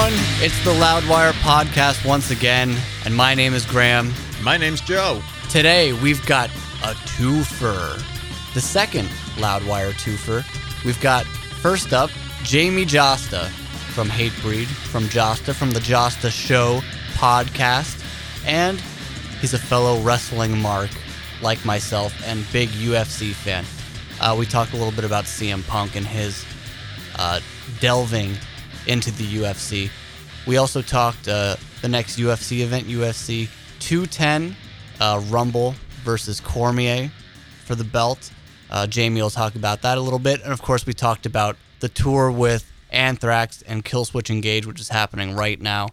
everyone. It's the Loudwire podcast once again, and my name is Graham. My name's Joe. Today we've got a twofer, the second Loudwire twofer. We've got first up Jamie Jasta from Hatebreed, from Jasta, from the Jasta Show podcast, and he's a fellow wrestling mark like myself and big UFC fan. Uh, we talked a little bit about CM Punk and his uh, delving into the UFC. We also talked uh, the next UFC event, UFC 210, uh, Rumble versus Cormier for the belt. Uh, Jamie will talk about that a little bit, and of course, we talked about the tour with Anthrax and Killswitch Engage, which is happening right now.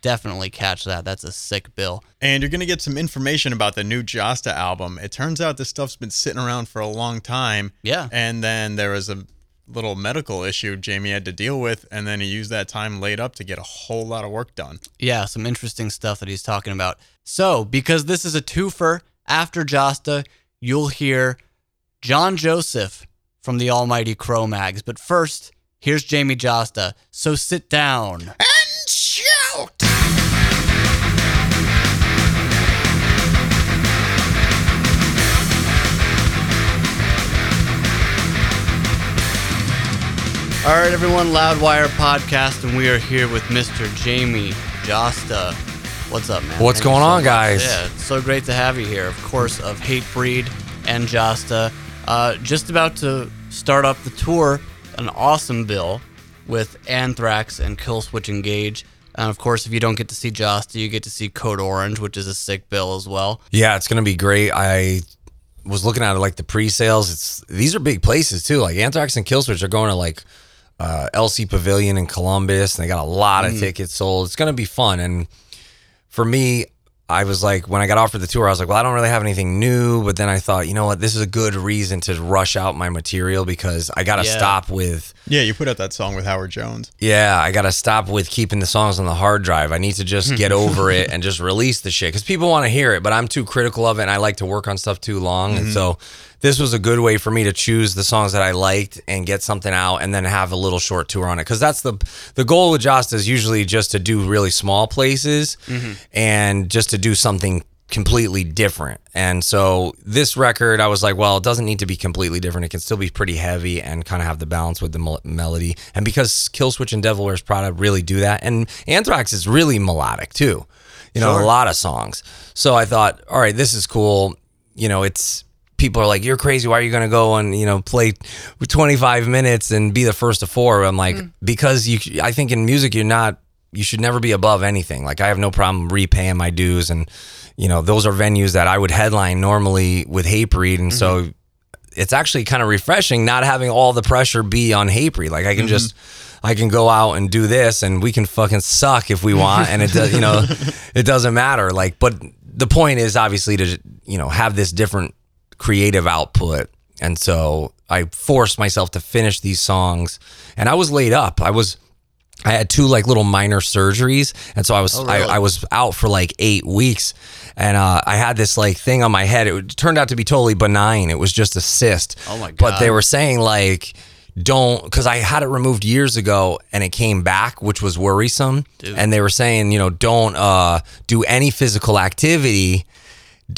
Definitely catch that. That's a sick bill. And you're going to get some information about the new Jasta album. It turns out this stuff's been sitting around for a long time. Yeah. And then there was a little medical issue Jamie had to deal with, and then he used that time laid up to get a whole lot of work done. Yeah, some interesting stuff that he's talking about. So, because this is a twofer, after Jasta, you'll hear John Joseph from the Almighty Cro-Mags. But first, here's Jamie Jasta. So sit down. And shout! All right, everyone, Loudwire podcast, and we are here with Mr. Jamie Jasta. What's up, man? What's Thank going so on, much. guys? Yeah, it's so great to have you here. Of course, of Hatebreed and Jasta. Uh, just about to start up the tour, an awesome bill with Anthrax and Killswitch Engage. And of course, if you don't get to see Jasta, you get to see Code Orange, which is a sick bill as well. Yeah, it's gonna be great. I was looking at it like the pre-sales. It's these are big places too. Like Anthrax and Killswitch are going to like uh, LC Pavilion in Columbus, and they got a lot of tickets sold. It's gonna be fun. And for me, I was like, when I got offered the tour, I was like, well, I don't really have anything new. But then I thought, you know what, this is a good reason to rush out my material because I got to Yeah. stop with Yeah, you put out that song with Howard Jones. Yeah, I gotta stop with keeping the songs on the hard drive. I need to just get over it and just release the shit because people want to hear it, but I'm too critical of it and I like to work on stuff too long. And so this was a good way for me to choose the songs that I liked and get something out and then have a little short tour on it. Because that's the the goal with Jasta is usually just to do really small places mm-hmm. and just to do something completely different. And so this record, I was like, well, it doesn't need to be completely different. It can still be pretty heavy and kind of have the balance with the mel- melody. And because Killswitch and Devil Wears Prada really do that, and Anthrax is really melodic too. You know, Sure. a lot of songs. So I thought, all right, this is cool. You know, it's people are like, you're crazy. Why are you going to go and you know play 25 minutes and be the first of four? I'm like, mm. because you. I think in music, you're not. You should never be above anything. Like I have no problem repaying my dues, and you know those are venues that I would headline normally with Hatebreed, and so mm-hmm. it's actually kind of refreshing not having all the pressure be on Hatebreed. Like I can just. Mm-hmm. I can go out and do this, and we can fucking suck if we want, and it does, you know, it doesn't matter. Like, but the point is obviously to you know have this different creative output, and so I forced myself to finish these songs, and I was laid up. I was I had two like little minor surgeries, and so I was Oh, really? I, I was out for like eight weeks, and uh, I had this like thing on my head. It turned out to be totally benign. It was just a cyst. Oh, my god! But they were saying like don't because I had it removed years ago and it came back, which was worrisome. Dude. And they were saying you know don't uh, do any physical activity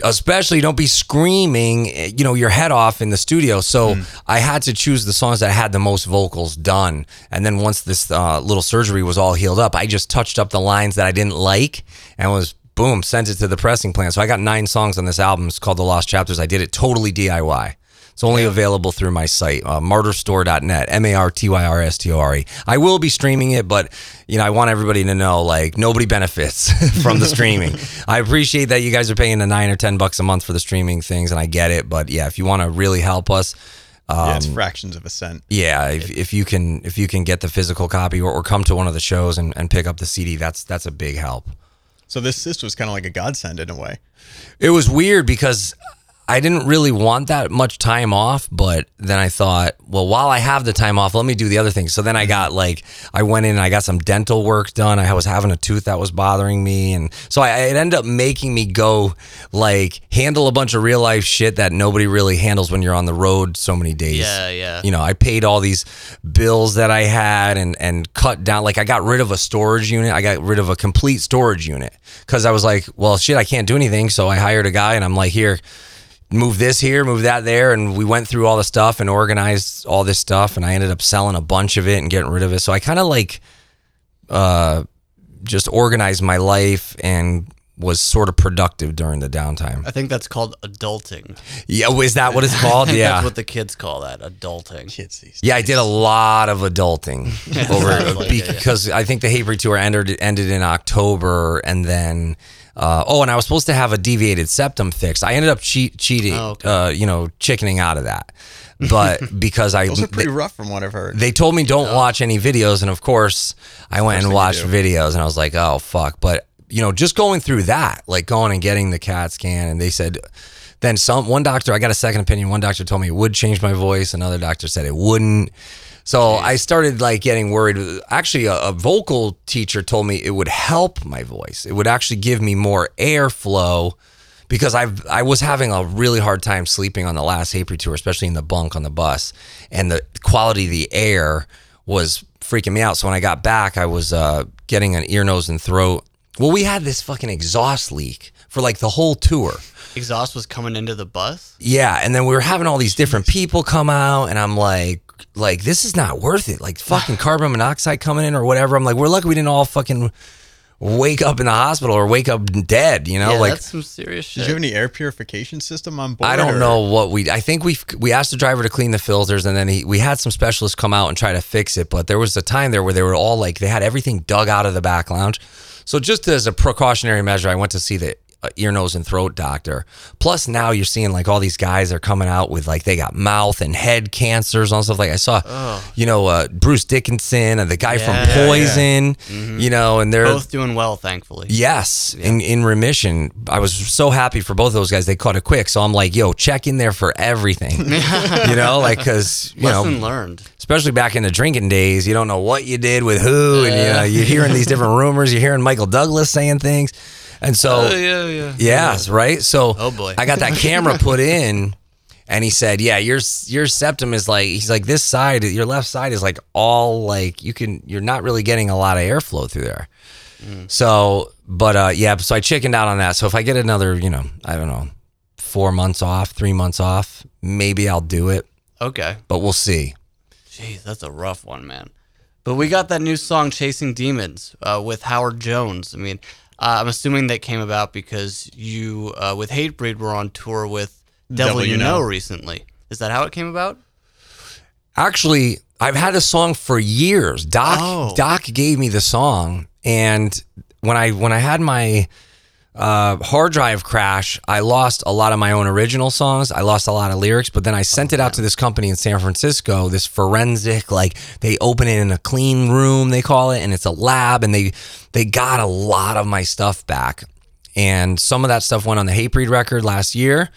especially don't be screaming eh, you know your head off in the studio. So i had to choose the songs that had the most vocals done. And then once this uh, little surgery was all healed up i just touched up the lines that i didn't like and was boom sent it to the pressing plant. So i got nine songs on this album. It's called the lost chapters. I did it totally diy it's only available through my site, uh, martyrstore.net, M A R T Y R S T O R E. I will be streaming it, but you know, I want everybody to know like nobody benefits from the streaming. I appreciate that you guys are paying the nine or ten bucks a month for the streaming things, and I get it. But yeah, if you want to really help us, yeah, it's fractions of a cent. yeah, if, if you can if you can get the physical copy or, or come to one of the shows and, and pick up the CD, that's that's a big help. So this cyst was kind of like a godsend in a way. It was weird because I didn't really want that much time off, but then I thought, well, while I have the time off, let me do the other things. So then I got like, I went in and I got some dental work done. I was having a tooth that was bothering me. And so I, it ended up making me go like handle a bunch of real life shit that nobody really handles when you're on the road so many days. Yeah, yeah. You know, I paid all these bills that I had and, and cut down. Like I got rid of a storage unit. I got rid of a complete storage unit because I was like, well, shit, I can't do anything. So I hired a guy and I'm like, here, move this here, move that there. And we went through all the stuff and organized all this stuff. And I ended up selling a bunch of it and getting rid of it. So I kind of like uh, just organized my life and was sort of productive during the downtime. I think that's called adulting. Yeah, is that what it's called? I think yeah. that's what the kids call that, adulting. Kids these Yeah, I did a lot of adulting over sounds like it, yeah. because I think the Hatebreed tour ended ended in October, and then uh, oh, and I was supposed to have a deviated septum fixed. I ended up cheat, cheating, Oh, okay. uh, you know, chickening out of that, but because I Those are pretty they, rough from what I've heard. they told me don't watch any videos, and of course I went and watched videos, and I was like, oh fuck, but you know, just going through that, like going and getting the CAT scan, and they said. Then some one doctor, I got a second opinion. One doctor told me it would change my voice. Another doctor said it wouldn't. So I started like getting worried. Actually, a, a vocal teacher told me it would help my voice. It would actually give me more airflow because I've I was having a really hard time sleeping on the last Hatebreed tour, especially in the bunk on the bus, and the quality of the air was freaking me out. So when I got back, I was uh, getting an ear, nose, and throat. Well, we had this fucking exhaust leak for like the whole tour. Exhaust was coming into the bus. Yeah, and then we were having all these different people come out, and I'm like, like this is not worth it. Like fucking carbon monoxide coming in or whatever. I'm like, we're lucky we didn't all fucking wake up in the hospital or wake up dead. You know, yeah, like that's some serious shit. Did you have any air purification system on board? I don't or- know what we. I think we we asked the driver to clean the filters, and then he, we had some specialists come out and try to fix it. But there was a time there where they were all like they had everything dug out of the back lounge. So just as a precautionary measure, I went to see the ear, nose, and throat doctor. Plus, now you're seeing like all these guys are coming out with like they got mouth and head cancers and stuff. Like I saw, you know, uh, Bruce Dickinson and the guy Yeah, from yeah, yeah. Poison. You know, and they're Both doing well, thankfully. Yes, in, in remission. I was so happy for both of those guys. They caught it quick. So I'm like, yo, check in there for everything. you know, like, because, you Lesson know, learned. especially back in the drinking days, you don't know what you did with who. And, you know, you're hearing these different rumors. You're hearing Michael Douglas saying things. And so, yeah, yeah. yes, right? So Oh, boy. I got that camera put in. And he said, "Yeah, your your septum is like he's like this side, your left side is like all like you can you're not really getting a lot of airflow through there." So, but uh, yeah, so I chickened out on that. So if I get another, you know, I don't know, four months off, three months off, maybe I'll do it, Okay. but we'll see. Jeez, that's a rough one, man. But we got that new song, Chasing Demons, uh, with Howard Jones. I mean, uh, I'm assuming that came about because you, uh, with Hatebreed, were on tour with Devil, You know. recently. Is that how it came about? Actually, I've had a song for years. Doc Oh. Doc gave me the song, and when I when I had my uh, hard drive crash, I lost a lot of my own original songs. I lost a lot of lyrics, but then I sent it out to this company in San Francisco, this forensic, like they open it in a clean room, they call it, and it's a lab, and they they got a lot of my stuff back. And some of that stuff went on the Hatebreed record last year.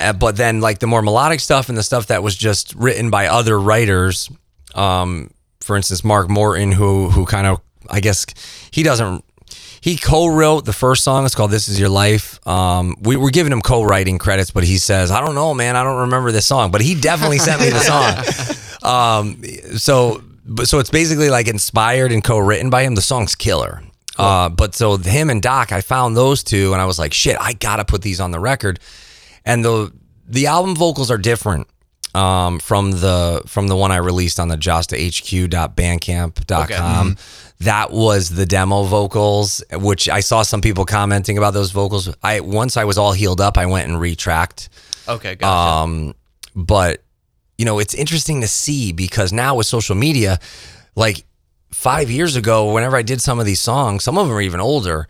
Uh, but then like the more melodic stuff and the stuff that was just written by other writers um for instance mark morton who who kind of i guess he doesn't he co-wrote the first song. It's called this is your life. Um we were giving him co-writing credits but he says i don't know man. I don't remember this song. But he definitely sent me the song. Um so but so it's basically like inspired and co-written by him. The song's killer. Uh, but so him and Doc, I found those two, and I was like, "Shit, I gotta put these on the record." and the the album vocals are different um, from the from the one I released on the jastahq.bandcamp.com. That was the demo vocals, which I saw some people commenting about those vocals. I once I was all healed up, I went and retracked. Okay, gotcha. Um, but you know, it's interesting to see because now with social media, like five years ago, whenever I did some of these songs, some of them are even older.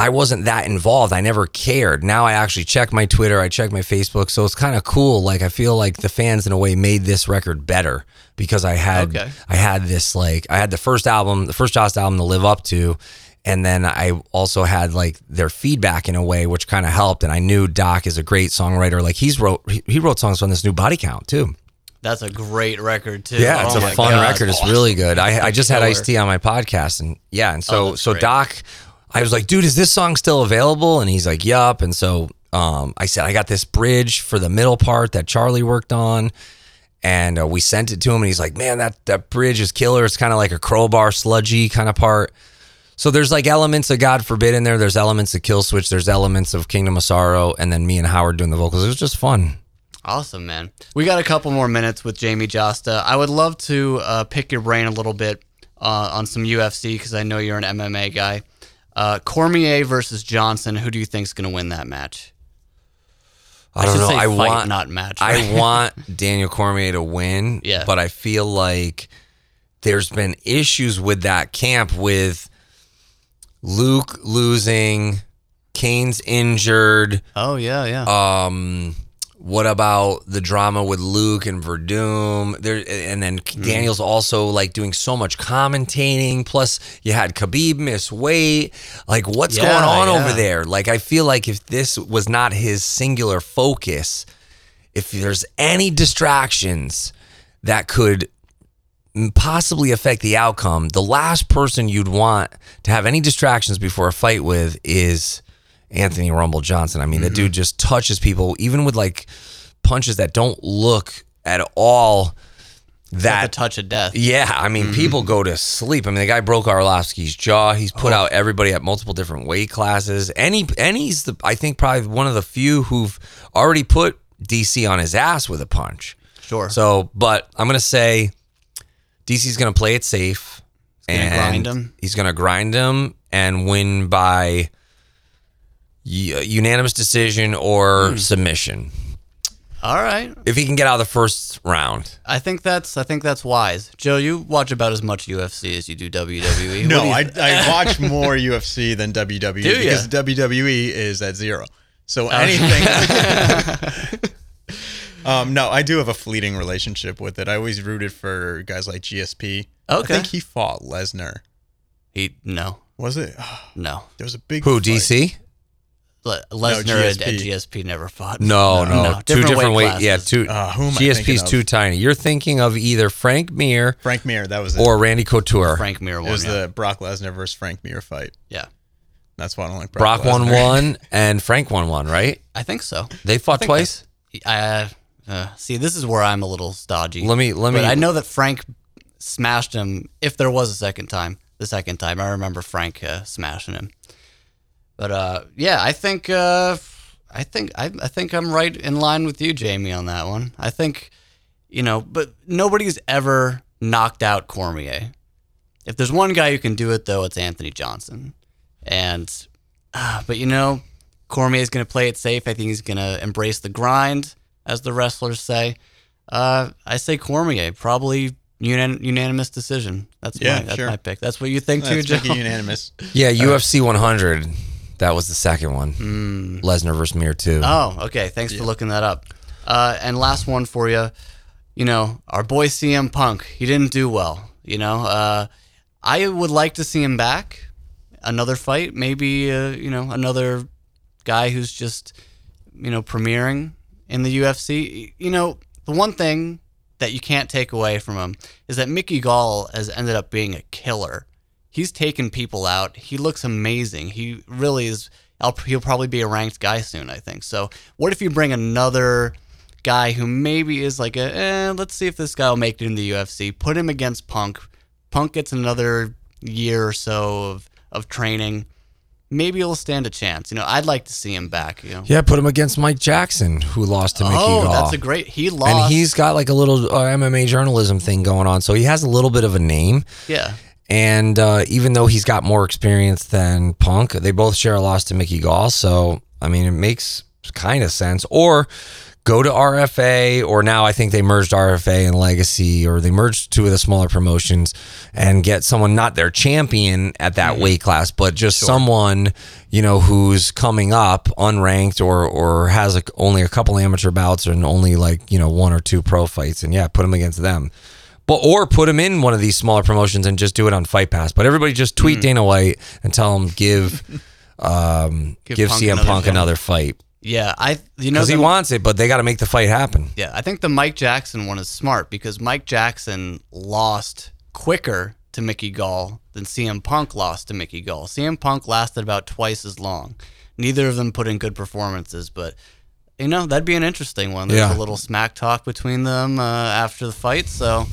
I wasn't that involved. I never cared. Now I actually check my Twitter, I check my Facebook. So it's kind of cool. Like I feel like the fans in a way made this record better because I had Okay. I had this like I had the first album, the first Jost album to live up to, And then I also had like their feedback in a way, which kind of helped. And I knew Doc is a great songwriter. Like he's wrote he- wrote songs on this new Body Count too. That's a great record too. Yeah, it's Oh a fun God. record. It's really good. I, I just had. Ice T on my podcast, and yeah, and so Oh, so great. Doc, I was like, dude, is this song still available? And he's like, yup. And so um, I said, I got this bridge for the middle part that Charlie worked on, and uh, we sent it to him, and he's like, man, that that bridge is killer. It's kind of like a crowbar sludgy kind of part. So there's like elements of God Forbid in there. There's elements of Kill Switch. There's elements of Kingdom of Sorrow, and then me and Howard doing the vocals. It was just fun. Awesome, man. We got a couple more minutes with Jamie Jasta. I would love to uh, pick your brain a little bit uh, on some UFC because I know you're an MMA guy. Uh, Cormier versus Johnson. Who do you think's going to win that match? I don't know. say I fight, want not match. right? I want Daniel Cormier to win. Yeah. But I feel like there's been issues with that camp with Luke losing, Cain's injured. oh yeah, yeah. Um, what about the drama with Luke and Werdum? There, and then Hmm. Daniel's also like doing so much commentating. Plus, you had Khabib miss weight. Like, what's Yeah, going on yeah. over there? Like, I feel like if this was not his singular focus, if there's any distractions that could possibly affect the outcome, the last person you'd want to have any distractions before a fight with is Anthony Rumble Johnson. I mean, the dude mm-hmm. just touches people, even with like punches that don't look at all that the that. touch of death. Yeah, I mean, people mm-hmm. go to sleep. I mean, the guy broke Arlovsky's jaw. He's put oh. out everybody at multiple different weight classes, Any, he and he's the I think probably one of the few who've already put DC on his ass with a punch. Sure. So, but I'm gonna say DC's gonna play it safe gonna and grind him. He's gonna grind him and win by u- unanimous decision or Hmm. submission. All right. If he can get out of the first round. I think that's I think that's wise. Joe, you watch about as much UFC as you do WWE. No, do you I, I watch more UFC than WWE Do ya? because WWE is at zero. So anything. um, no, I do have a fleeting relationship with it. I always rooted for guys like GSP. Okay. I think he fought Lesnar. he no Was it? no. There was a big Who fight. DC? Le- Lesnar and, GSP. and GSP never fought. No, no, No, two different different weight weight. Yeah, two. Uh, who am I GSP's too tiny. You're thinking of either Frank Mir Frank Mir. That was it. or Randy Couture. Frank Mir it was yeah. the Brock Lesnar versus Frank Mir fight. yeah, That's why I don't like Brock. Brock won Lesnar. one and Frank won one, right? I think so. They fought think twice. I uh, see. This is where I'm a little stodgy. Let me let me. But I know that Frank smashed him. If there was a second time, the second time, I remember Frank uh, smashing him. But uh, yeah, I think uh, I think I, I think I'm right in line with you, Jamie, on that one. I think you know, but nobody's ever knocked out Cormier. If there's one guy who can do it, though, it's Anthony Johnson. And uh, but you know, Cormier is going to play it safe. I think he's going to embrace the grind, as the wrestlers say. Uh, I say Cormier, probably unan- unanimous decision. That's Yeah, my that's sure. my pick. That's what you think too, That's Joe. unanimous. Yeah, UFC 100. That was the second one. Lesnar versus Mir too. Oh, okay. Thanks for looking that up. Uh, and last one for you. You know, our boy CM Punk, he didn't do well. You know, uh, I would like to see him back. Another fight, maybe, uh, you know, another guy who's just, you know, premiering in the UFC. You know, the one thing that you can't take away from him is that Mickey Gall has ended up being a killer. He's taken people out. He looks amazing. He really is. I'll, he'll probably be a ranked guy soon, I think. So, what if you bring another guy who maybe is like a, eh, let's see if this guy will make it in the UFC. Put him against Punk. Punk gets another year or so of, of training. Maybe he'll stand a chance. You know, I'd like to see him back. You know. Yeah, put him against Mike Jackson, who lost to Mickey oh, that's a great. He lost. and he's got like a little uh, MMA journalism thing going on, so he has a little bit of a name. yeah. And uh, even though he's got more experience than Punk, they both share a loss to Mickey Gall. So I mean, it makes kind of sense. Or go to RFA, or now I think they merged RFA and Legacy, or they merged two of the smaller promotions and get someone not their champion at that weight class, but just someone you know who's coming up unranked or or has a, only a couple amateur bouts and only like you know one or two pro fights, and yeah, put them against them. But or put him in one of these smaller promotions and just do it on Fight Pass. But everybody just tweet Hmm. Dana White and tell him give um, Give give, Punk CM another Punk fight. another fight Yeah, I you know because he wants it, but they got to make the fight happen. Yeah, I think the Mike Jackson one is smart because Mike Jackson lost quicker to Mickey Gall than CM Punk lost to Mickey Gall. CM Punk lasted about twice as long. Neither of them put in good performances, but you know that'd be an interesting one. There's Yeah. a little smack talk between them uh, after the fight, so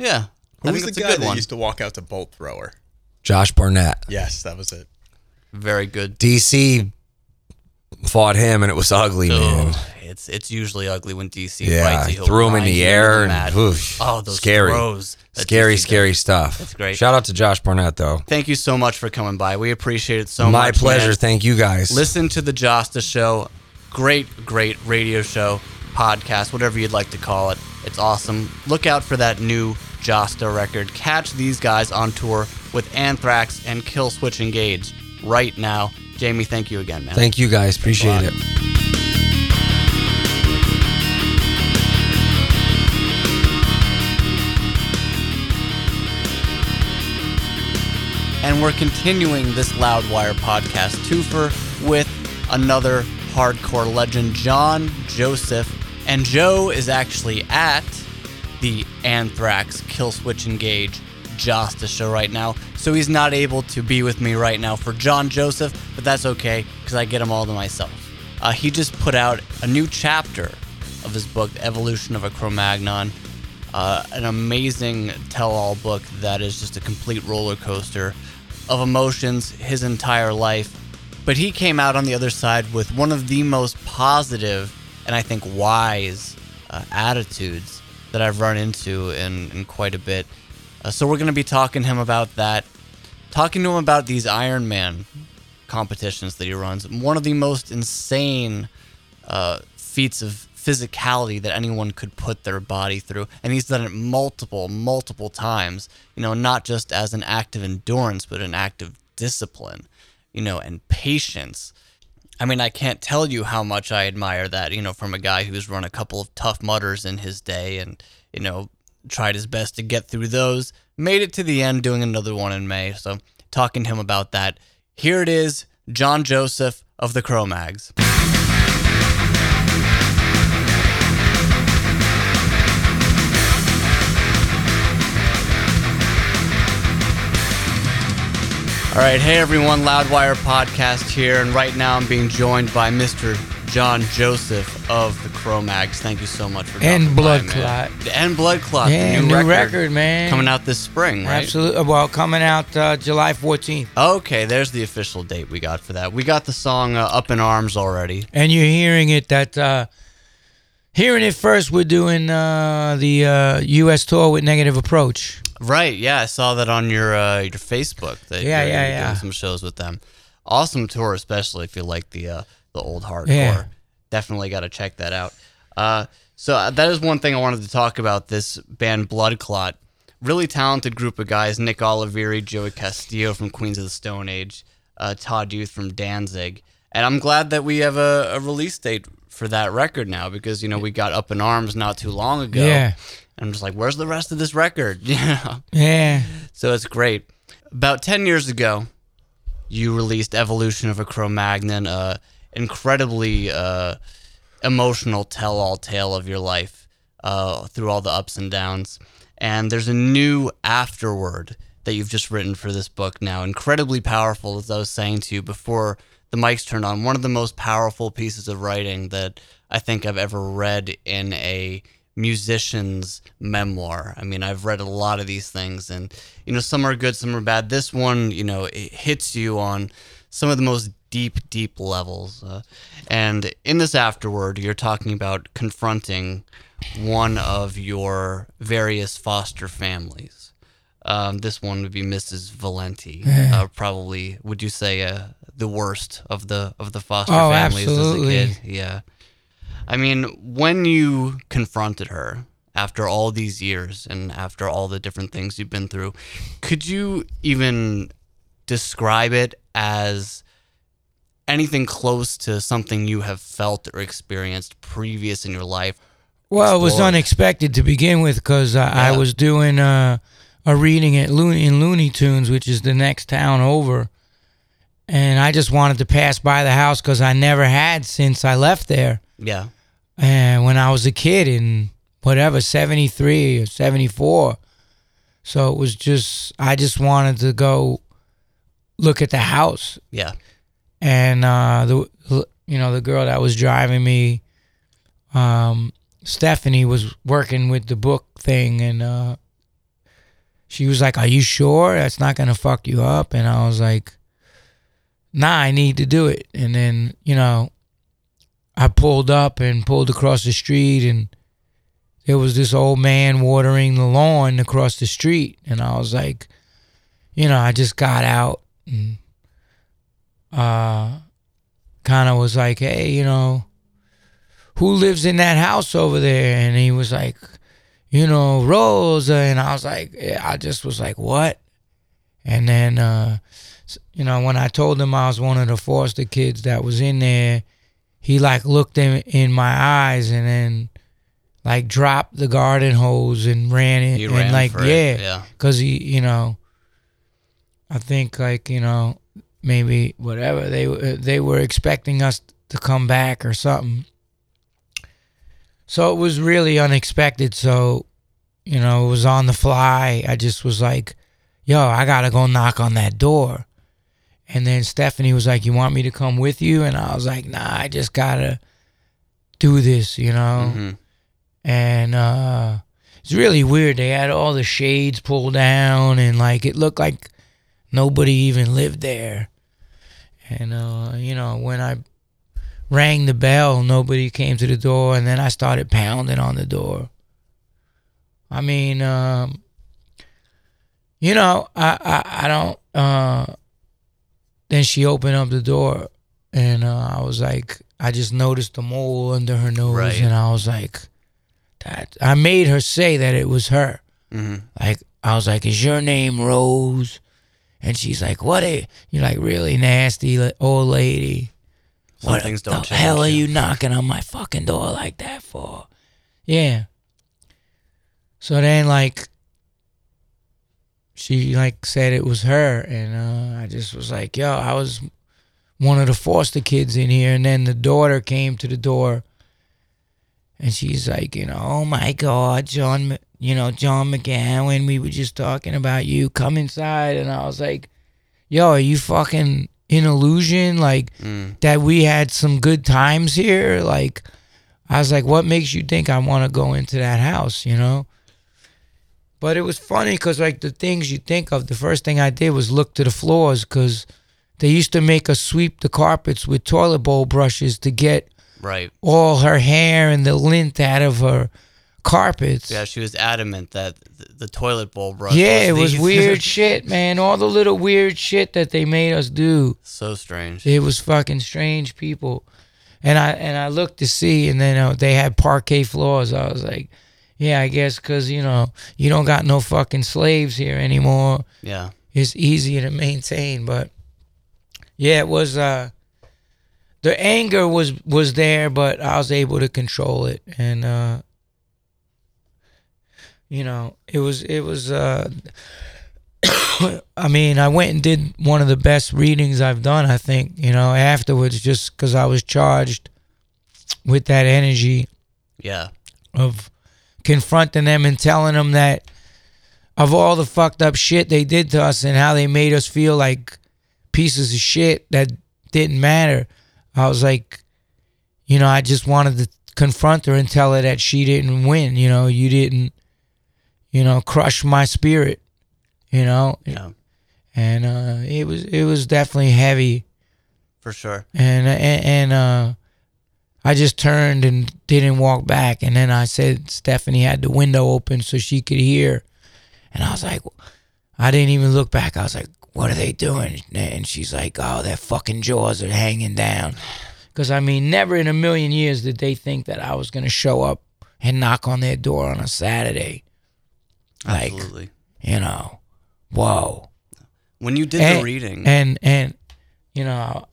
yeah, I Who think was the guy that one. used to walk out to Bolt Thrower? Josh Barnett, Yes, that was it. Very good. DC fought him and it was ugly, man. It's it's usually ugly when DC Yeah, fights. He'll threw him in the air and mat. whoosh, oh, those scary, throws that scary, DC does. scary stuff. That's great. Shout out to Josh Barnett though. Thank you so much for coming by. We appreciate it so My much. My pleasure. man. Thank you guys. Listen to the Jasta Show. Great, great radio show, podcast, whatever you'd like to call it. It's awesome. Look out for that new Jasta record. Catch these guys on tour with Anthrax and Kill Switch Engage right now. Jamie, thank you again, man. Thank you guys. Appreciate it. And we're continuing this Loudwire podcast twofer with another hardcore legend, John Joseph. And Joe is actually at the Anthrax Killswitch Engage Jasta show right now. So he's not able to be with me right now for John Joseph, but that's okay because I get him all to myself. Uh, he just put out a new chapter of his book, Evolution of a Cro-Magnon uh, an amazing tell-all book that is just a complete roller coaster of emotions his entire life. But he came out on the other side with one of the most positive and I think wise uh, attitudes that I've run into in, in quite a bit. Uh, so we're going to be talking to him about that, talking to him about these Iron Man competitions that he runs. One of the most insane uh, feats of physicality that anyone could put their body through. And he's done it multiple, multiple times, you know, not just as an act of endurance, but an act of discipline, you know, and patience. I mean, I can't tell you how much I admire that, you know, from a guy who's run a couple of Tough Mudders in his day and, you know, tried his best to get through those. Made it to the end doing another one in May. So, talking to him about that. Here it is John Joseph of the Cro-Mags. All right, hey everyone, Loudwire podcast here, and right now I'm being joined by Mr. John Joseph of the Cro-Mags. Thank you so much for coming. And Blood by. Clot. and Blood Clot. Yeah, the new new, record, man. coming out this spring, right? Absolutely. Well, coming out uh, July 14th. Okay, there's the official date we got for that. We got the song uh, "Up in Arms" already. And you're hearing it that, uh, hearing it first, we're doing uh, the uh, U.S. tour with Negative Approach. Right? Yeah, I saw that on your uh, your Facebook. That Yeah, you're yeah, doing yeah. Some shows with them. Awesome tour, especially if you like the uh, the old hardcore. Yeah. Definitely got to check that out. Uh, so uh, that is one thing I wanted to talk about. This band Blood Clot, really talented group of guys. Nick Oliveri, Joey Castillo from Queens of the Stone Age, uh, Todd Youth from Danzig, and I'm glad that we have a, a release date for that record now because you know we got Up in Arms not too long ago. Yeah. And I'm just like, where's the rest of this record? You know. Yeah. So it's great. About 10 years ago, you released Evolution of a Cro-Magnon, a incredibly uh, emotional tell-all tale of your life uh, through all the ups and downs. And there's a new afterword that you've just written for this book now. Incredibly powerful, as I was saying to you before the mics turned on. One of the most powerful pieces of writing that I think I've ever read in a musician's memoir. I mean, I've read a lot of these things, and you know, some are good, some are bad. This one, you know, it hits you on some of the most deep, deep levels. Uh, and in this afterward, you're talking about confronting one of your various foster families. Um, this one would be Mrs. Valenti. Uh, probably, would you say, uh, the worst of the of the foster Oh, families absolutely. as a kid? Yeah. I mean, when you confronted her after all these years and after all the different things you've been through, could you even describe it as anything close to something you have felt or experienced previous in your life? Well, it was unexpected to begin with because I, I was doing uh, a reading at Looney in Looney Tunes, which is the next town over, and I just wanted to pass by the house because I never had since I left there. Yeah. And when I was a kid in whatever 73 or 74 so it was just I just wanted to go look at the house. Yeah. and uh the you know the girl that was driving me um Stephanie was working with the book thing and uh she was like are you sure that's not going to fuck you up? And I was like nah I need to do it. And then you know I pulled up and pulled across the street and there was this old man watering the lawn across the street. And I was like you know I just got out and uh kind of was like hey you know who lives in that house over there? And he was like you know Rosa. And I was like I just was like what? And then uh you know when I told him I was one of the foster kids that was in there he like looked in in my eyes and then like dropped the garden hose and ran it He and ran like yeah. yeah. because he you know i think like you know maybe whatever they they were expecting us to come back or something. So it was really unexpected. So you know it was on the fly. I just was like yo i gotta go knock on that door and then stephanie was like you want me to come with you? And i was like nah i just gotta do this you know? Mhm. and uh it's really weird. They had all the shades pulled down and like it looked like nobody even lived there. And uh you know when i rang the bell nobody came to the door and then i started pounding on the door. I mean um you know i i, I don't uh then she opened up the door and uh, i was like i just noticed the mole under her nose Right. and i was like that I made her say that it was her. Mhm. Like I was like, "Is your name Rose?" And she's like, "What? A, you're like really nasty old lady. Some what things the don't change. hell are yeah. you knocking on my fucking door like that for?" Yeah. So then, like, she like said it was her, and uh, I just was like, "Yo, I was one of the foster kids in here," and then the daughter came to the door. And she's like, you know, oh my God, John, you know, John McGowan, we were just talking about you. Come inside. And I was like, yo, are you fucking in illusion? Like, Mm. that we had some good times here? Like, I was like, what makes you think I want to go into that house, you know? But it was funny because, like, the things you think of, the first thing I did was look to the floors because they used to make us sweep the carpets with toilet bowl brushes to get Right. all her hair and the lint out of her carpets. Yeah, she was adamant that the, toilet bowl brush. Yeah, it was these. weird shit, man. All the little weird shit that they made us do. so strange. It was fucking strange people. And I and I looked to see, and then uh, they had parquet floors. I was like, yeah, I guess because you know you don't got no fucking slaves here anymore. Yeah. It's easier to maintain, but yeah, it was. uh The anger was was there, but I was able to control it, and uh you know, it was it was. uh I mean, I went and did one of the best readings I've done. I think you know afterwards, just because I was charged with that energy Yeah. of confronting them and telling them that of all the fucked up shit they did to us and how they made us feel like pieces of shit that didn't matter. I was like, you know, I just wanted to confront her and tell her that she didn't win. You know, you didn't, you know, crush my spirit. You know, Yeah. and uh, it was it was definitely heavy For sure. and and, and uh, I just turned and didn't walk back. And then I said Stephanie had the window open so she could hear, and I was like, I didn't even look back. I was like, what are they doing? And she's like, oh, their fucking jaws are hanging down. Because I mean, never in a million years did they think that I was gonna show up and knock on their door on a Saturday. Like, Absolutely. you know, whoa When you did and, the reading, and and you know,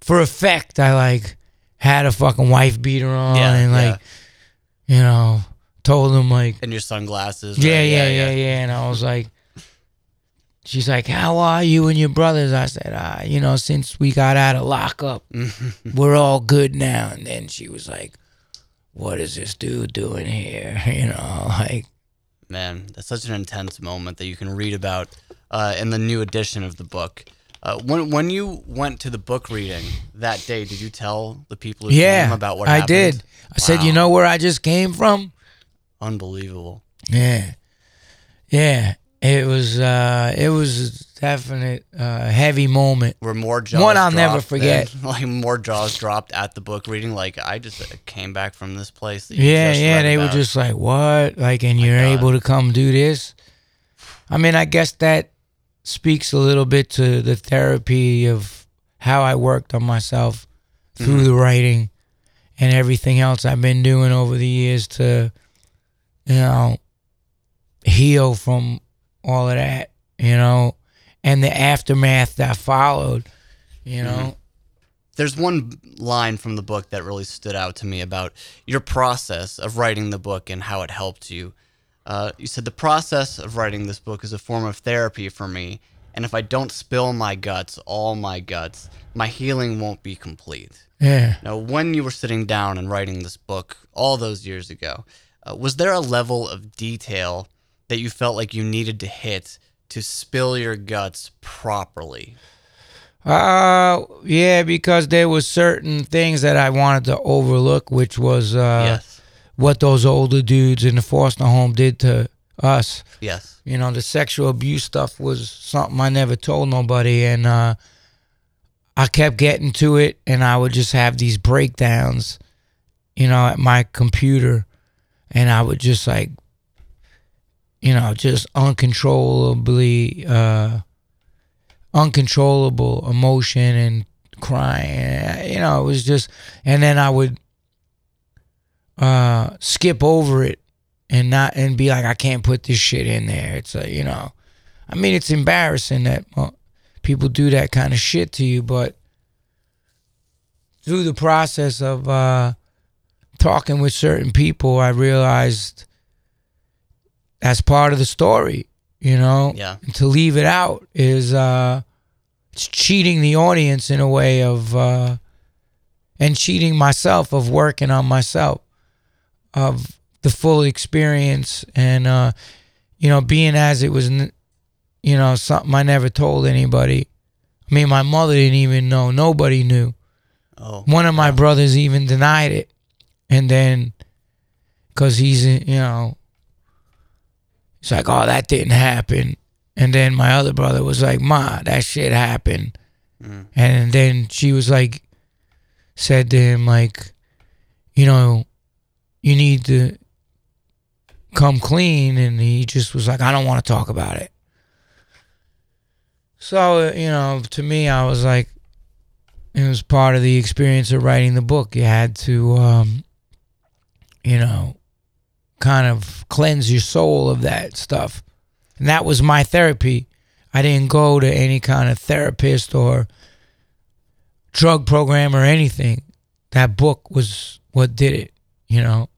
for effect, I like had a fucking wife beater on, Yeah, and like, you know, told him like, And your sunglasses. yeah, right? yeah, yeah, yeah, and I was like, she's like, how are you and your brothers? I said, ah, you know, since we got out of lockup, we're all good now. And then she was like, what is this dude doing here? You know, like, Man, that's such an intense moment that you can read about uh, in the new edition of the book. Uh, when when you went to the book reading that day, did you tell the people who yeah, came about what I happened? did. I said, you know where I just came from? Unbelievable. Yeah, yeah. It was uh, it was a definite uh, heavy moment. Were more jaws One I'll never forget. than- like more jaws dropped at the book reading. Like I just came back from this place. That you Yeah, just yeah. They were just like, "What?" Like, and you're God. able to come do this. I mean, I guess that speaks a little bit to the therapy of how I worked on myself through mm-hmm. the writing and everything else I've been doing over the years to, you know, heal from all of that, you know, and the aftermath that followed, you know. Mm-hmm. There's one line from the book that really stood out to me about your process of writing the book and how it helped you. Uh, you said the process of writing this book is a form of therapy for me, and if I don't spill my guts, all my guts, my healing won't be complete. Yeah. Now, when you were sitting down and writing this book all those years ago, uh, was there a level of detail that you felt like you needed to hit to spill your guts properly? Uh, yeah, because there was certain things that I wanted to overlook, which was uh, yes. What those older dudes in the foster home did to us. Yes. You know, the sexual abuse stuff was something I never told nobody, and uh, I kept getting to it, and I would just have these breakdowns, you know, at my computer, and I would just like, you know, just uncontrollably, uh, uncontrollable emotion and crying. You know, it was just, and then I would uh, skip over it and not and be like, I can't put this shit in there. It's a, you know, I mean, it's embarrassing that uh, people do that kind of shit to you, but through the process of uh, talking with certain people, I realized that's part of the story. You know, Yeah. And to leave it out is uh, it's cheating the audience in a way of uh, and cheating myself of working on myself of the full experience and uh, you know being as it was you know something I never told anybody. I mean, my mother didn't even know. Nobody knew. Oh. One of my brothers even denied it, and then because he's you know it's like, oh, that didn't happen. And then my other brother was like, Ma, that shit happened. And then she was like, said to him, like, you know, you need to come clean. And he just was like, I don't want to talk about it. So, you know, to me, I was like, it was part of the experience of writing the book. You had to, um, you know, kind of cleanse your soul of that stuff. And that was my therapy. I didn't go to any kind of therapist or drug program or anything. That book was what did it, you know.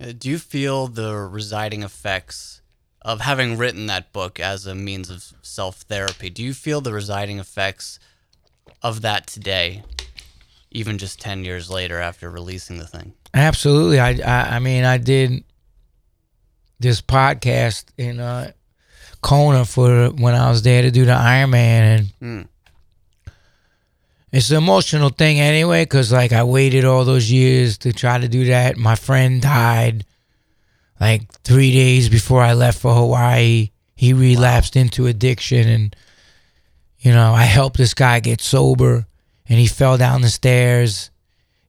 Uh, Do you feel the residing effects of having written that book as a means of self therapy? Do you feel the residing effects of that today, even just 10 years later after releasing the thing? Absolutely. I, I I mean I did this podcast in uh Kona for when I was there to do the Iron Man and Mm. It's an emotional thing anyway because like I waited all those years to try to do that. My friend died like three days before I left for Hawaii. He relapsed into addiction and you know I helped this guy get sober and he fell down the stairs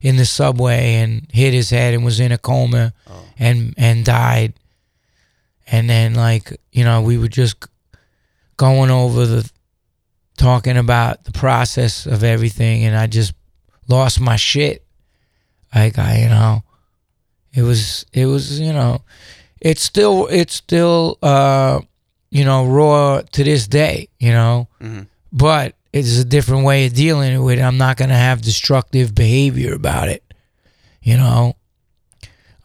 in the subway and hit his head and was in a coma oh. and and died. And then like, you know, we were just going over the talking about the process of everything and I just lost my shit. Like I, you know, it was it was, you know, it's still it's still uh you know, raw to this day, you know. Mhm. But it's a different way of dealing with it. I'm not gonna have destructive behavior about it. You know.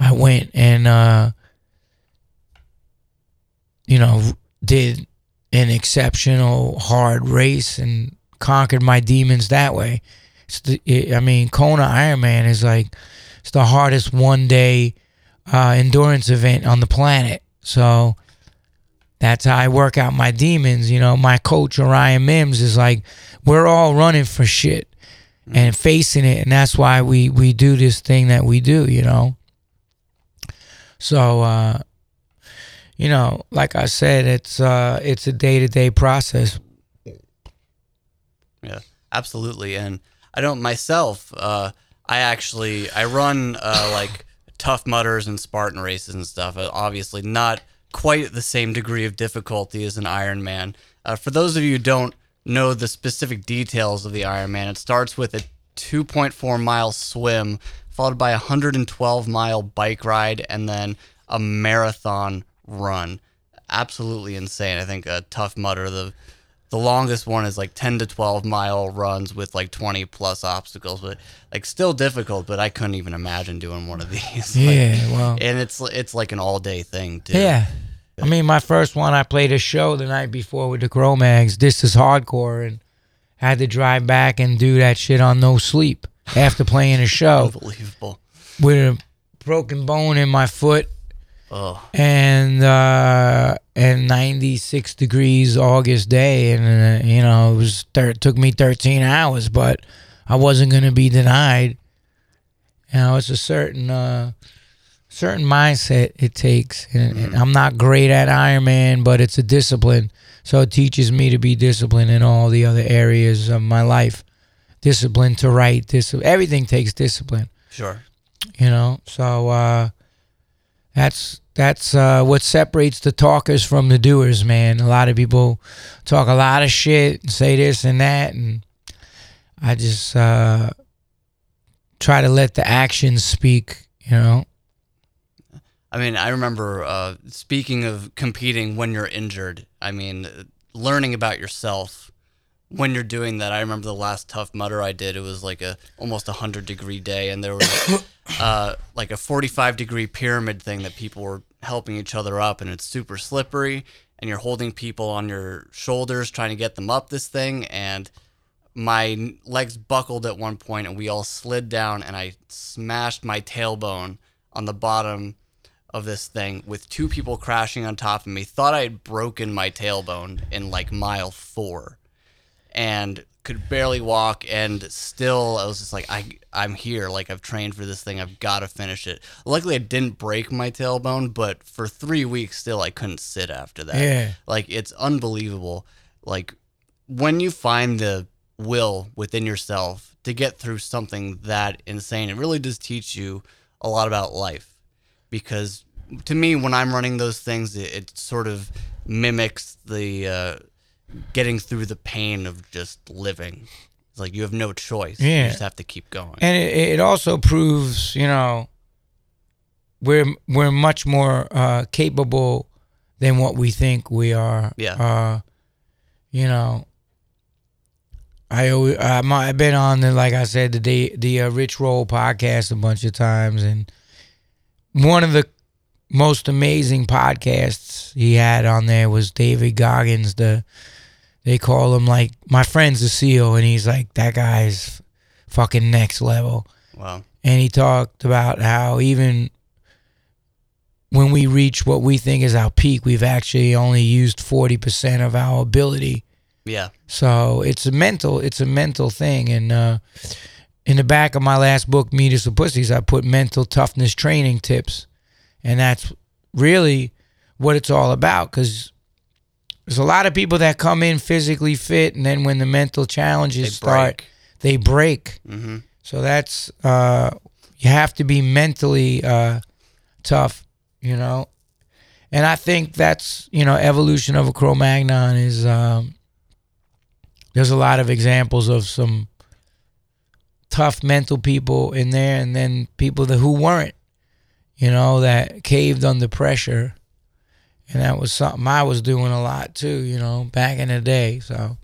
I went and uh, you know did an exceptional hard race and conquered my demons that way. It's the, it, I mean, Kona Ironman is like it's the hardest one day uh, endurance event on the planet. So that's how I work out my demons. You know, my coach Orion Mims is like, we're all running for shit and facing it, and that's why we we do this thing that we do. You know. So, uh, you know, like I said, it's uh, it's a day to day process. Yeah, absolutely. And I don't myself. Uh, I actually I run uh, like Tough Mudders and Spartan races and stuff. Uh, obviously, not quite the same degree of difficulty as an Ironman. Uh, for those of you who don't know the specific details of the Ironman, it starts with a 2.4 mile swim, followed by a 112 mile bike ride, and then a marathon run. Absolutely insane. I think a Tough Mudder the the longest one is like 10 to 12 mile runs with like 20 plus obstacles but like still difficult but i couldn't even imagine doing one of these Like, Yeah, well, and it's it's like an all day thing too yeah. I mean, my first one, I played a show the night before with the Cro-Mags. This is hardcore, and had to drive back and do that shit on no sleep after playing a show unbelievable with a broken bone in my foot oh. And uh and 96 degrees august day and uh, you know it was thir- took me 13 hours but i wasn't going to be denied. You know it's a certain uh certain mindset it takes and, and i'm not great at ironman but it's a discipline. So it teaches me to be disciplined in all the other areas of my life. Discipline to write dis- everything takes discipline. Sure. You know so uh that's that's uh what separates the talkers from the doers man a lot of people talk a lot of shit and say this and that and i just uh try to let the actions speak you know I mean, I remember uh, speaking of competing when you're injured. I mean, learning about yourself when you're doing that. I remember the last Tough Mudder I did. It was like a almost a hundred degree day, and there was uh, like a 45 degree pyramid thing that people were helping each other up, and it's super slippery, and you're holding people on your shoulders trying to get them up this thing, and my legs buckled at one point, and we all slid down, and I smashed my tailbone on the bottom of this thing with two people crashing on top of me. Thought I had broken my tailbone in like mile four, and could barely walk. And still, I was just like, I I'm here. Like I've trained for this thing. I've got to finish it. Luckily, I didn't break my tailbone, but for three weeks still, I couldn't sit after that. Yeah. Like it's unbelievable. Like when you find the will within yourself to get through something that insane, it really does teach you a lot about life because to me when i'm running those things it, it sort of mimics the uh, getting through the pain of just living it's like you have no choice Yeah. you just have to keep going and it, it also proves you know we're we're much more uh capable than what we think we are Yeah. uh you know I always, I'm, I've been on the like I said the the, the uh, Rich Roll podcast a bunch of times, and one of the most amazing podcasts he had on there was David Goggins. The they call him like my friend's a SEAL, and he's like that guy's fucking next level. wow And he talked about how even when we reach what we think is our peak, we've actually only used forty percent of our ability. yeah So it's a mental, it's a mental thing. And uh, in the back of my last book, Meat Is for Pussies, I put mental toughness training tips, and that's really what it's all about. Because there's a lot of people that come in physically fit, and then when the mental challenges they start, break they break. mm-hmm. So that's uh, you have to be mentally uh, tough, you know. And I think that's you know evolution of a Cro-Magnon is um, there's a lot of examples of some tough mental people in there, and then people that who weren't, you know, that caved under pressure, and that was something I was doing a lot too, you know, back in the day. So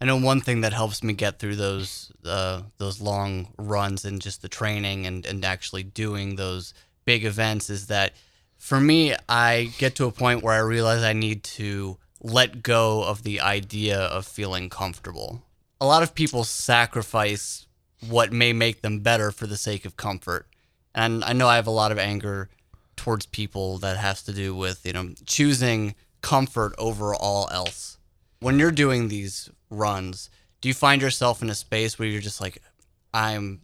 I know one thing that helps me get through those uh, those long runs and just the training and, and actually doing those big events is that for me, I get to a point where I realize I need to let go of the idea of feeling comfortable. A lot of people sacrifice what may make them better for the sake of comfort. And I know I have a lot of anger towards people that has to do with, you know, choosing comfort over all else. When you're doing these runs, do you find yourself in a space where you're just like, I'm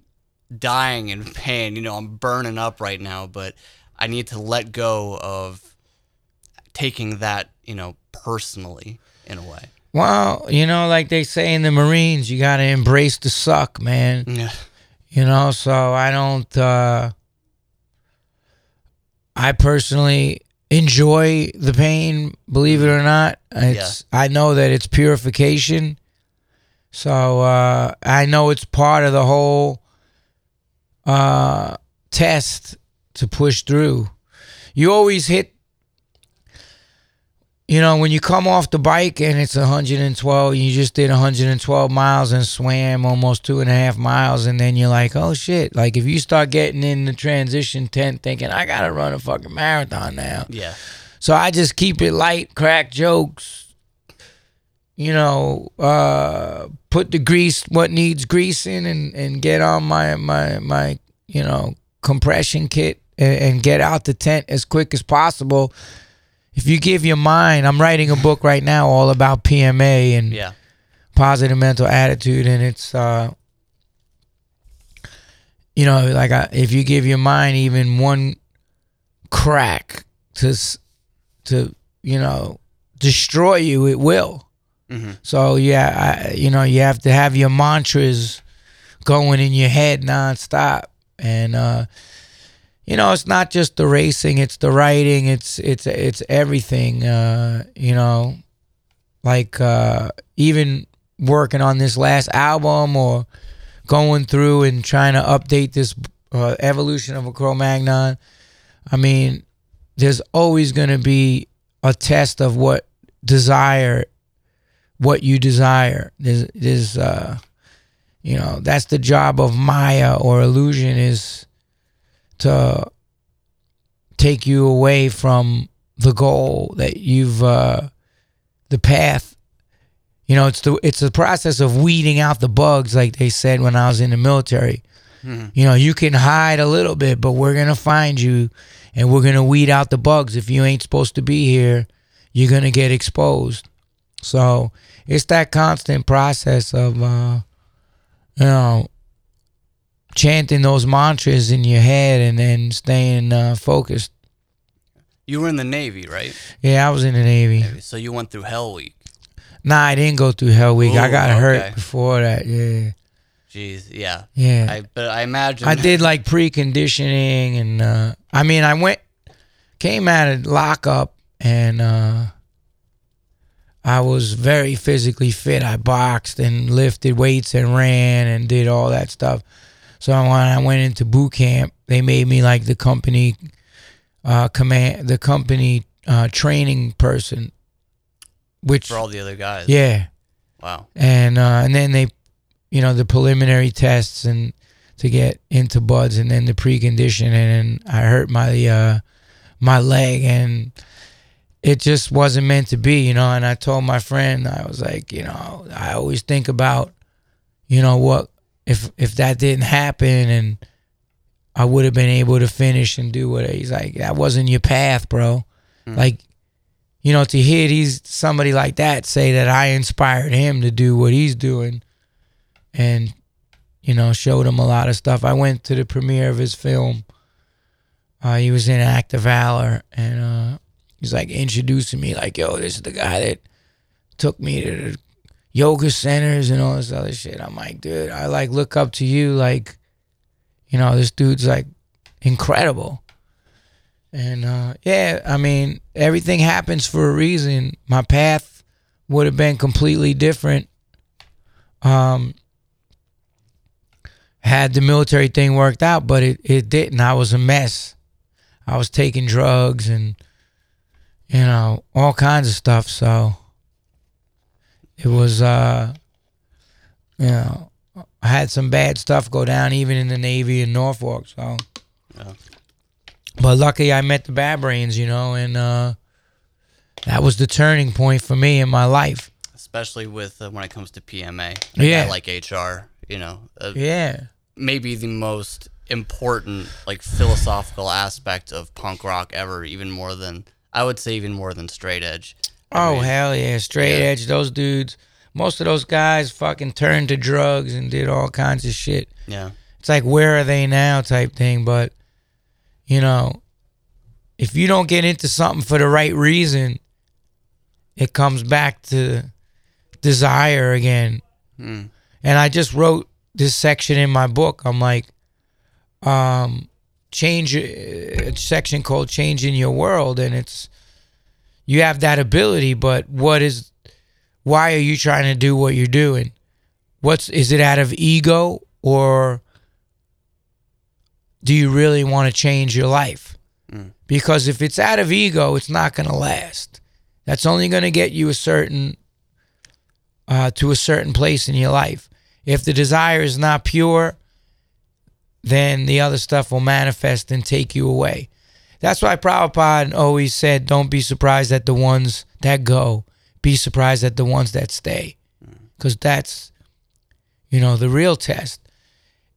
dying in pain, you know, I'm burning up right now, but I need to let go of taking that, you know, personally in a way. Well, you know, like they say in the Marines, you got to embrace the suck, man. Yeah. You know, so I don't. uh I personally enjoy the pain, believe it or not. It's I know that it's purification. So uh I know it's part of the whole uh test to push through. You always hit you know, when you come off the bike and it's 112, you just did 112 miles and swam almost two and a half miles, and then you're like, oh shit. Like, if you start getting in the transition tent thinking, I gotta run a fucking marathon now. Yeah. So I just keep it light, crack jokes, you know, uh, put the grease, what needs greasing, and, and get on my, my, my, you know, compression kit and, and get out the tent as quick as possible if you give your mind, I'm writing a book right now all about PMA and Yeah. positive mental attitude, and it's uh, you know, like I, if you give your mind even one crack to s- to you know destroy you, it will. Mhm. So yeah, I, you know, you have to have your mantras going in your head nonstop, and uh, you know, it's not just the racing; it's the writing, it's it's it's everything. Uh, you know, like uh, even working on this last album or going through and trying to update this uh, evolution of a Cro-Magnon. I mean, there's always going to be a test of what desire, what you desire. There's, there's, uh, you know, that's the job of Maya or illusion is to take you away from the goal that you've, uh, the path you know, it's the it's the process of weeding out the bugs, like they said when I was in the military. You know, you can hide a little bit, but we're gonna find you, and we're gonna weed out the bugs. If you ain't supposed to be here, you're gonna get exposed. So it's that constant process of, uh, you know, chanting those mantras in your head and then staying uh, focused. You were in the Navy, right? Yeah, I was in the Navy. Navy. So you went through Hell Week. Nah, I didn't go through Hell Week. I got okay. hurt before that. Yeah, Jeez, yeah. yeah. I but I imagine I did like preconditioning and uh I mean I went came out of lockup and uh I was very physically fit. I boxed and lifted weights and ran and did all that stuff. So when I went into boot camp, they made me like the company uh command the company uh training person which for all the other guys. yeah Wow. and uh, and then they, you know, the preliminary tests and to get into BUD/S, and then the preconditioning, and I hurt my uh, my leg, and it just wasn't meant to be, you know. And I told my friend, I was like, you know, I always think about, you know, what if if that didn't happen, and I would have been able to finish and do what he's like. That wasn't your path, bro. Like you know, to hear these somebody like that say that I inspired him to do what he's doing, and you know, showed him a lot of stuff. I went to the premiere of his film. Uh, he was in Act of Valor, and uh, he's like introducing me, like, "Yo, this is the guy that took me to the yoga centers and all this other shit." I'm like, dude, I like look up to you, like, you know, this dude's like incredible. And uh, yeah, I mean, everything happens for a reason. My path would have been completely different. Um, had the military thing worked out, but it, it didn't. I was a mess. I was taking drugs and you know all kinds of stuff. So it was, uh, you know, I had some bad stuff go down even in the Navy in Norfolk. So Yeah. but luckily I met the Bad Brains, you know, and uh, that was the turning point for me in my life. especially with uh, when it comes to PMA. Yeah. Like HR. You know, uh, Yeah. maybe the most important like philosophical aspect of punk rock ever, even more than I would say even more than straight edge. I Oh mean, hell yeah, straight yeah. edge. Those dudes, most of those guys fucking turned to drugs and did all kinds of shit. yeah, It's like where are they now type thing. But you know, if you don't get into something for the right reason, it comes back to desire again. Mm. And I just wrote this section in my book. I'm like, um, change a section called "Changing Your World," and it's you have that ability, but what is? Why are you trying to do what you're doing? What's is it out of ego or do you really want to change your life? Mm. Because if it's out of ego, it's not going to last. That's only going to get you a certain uh, to a certain place in your life. If the desire is not pure, then the other stuff will manifest and take you away. That's why Prabhupada always said, "Don't be surprised at the ones that go. Be surprised at the ones that stay," because that's, you know, the real test.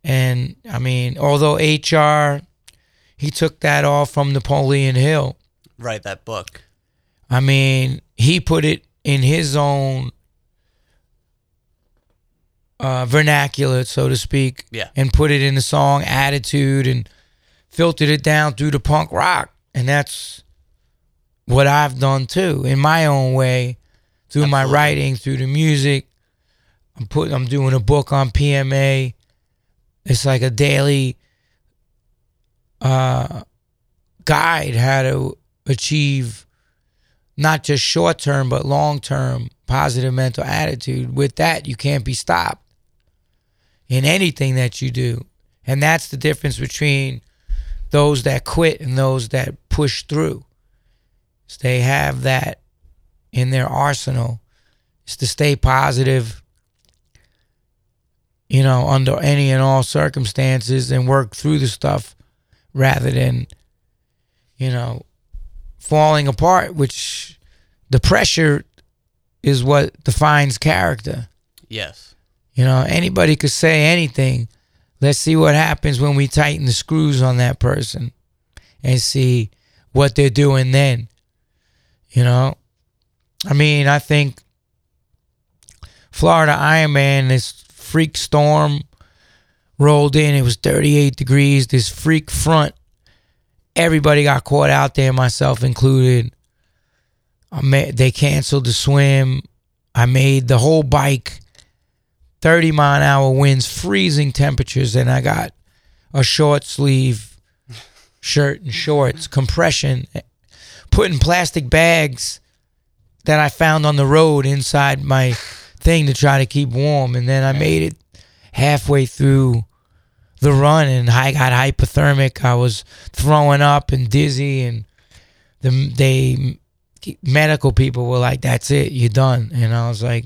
And I mean, although HR, he took that all from Napoleon Hill. write that book. I mean, he put it in his own uh, vernacular, so to speak, Yeah. and put it in the song attitude and filtered it down through the punk rock. And that's what I've done too, in my own way, through my writing, through the music. I'm putting, I'm doing a book on PMA. It's like a daily uh, guide how to achieve not just short term but long term positive mental attitude. With that, you can't be stopped in anything that you do. And that's the difference between those that quit and those that push through. Is they have that in their arsenal. Is to stay positive, you know, under any and all circumstances and work through the stuff rather than, you know, falling apart, which the pressure is what defines character. Yes. You know, anybody could say anything. Let's see what happens when we tighten the screws on that person and see what they're doing then. You know, I mean, I think Florida Ironman, this freak storm rolled in. It was 38 degrees. This freak front. Everybody got caught out there, myself included. I ma- they canceled the swim. I made the whole bike 30 mile an hour winds, freezing temperatures, and I got a short sleeve shirt and shorts, compression, putting plastic bags that I found on the road inside my thing to try to keep warm. And then I made it halfway through the run and I got hypothermic. I was throwing up and dizzy, and the they medical people were like, "That's it, you're done." And I was like,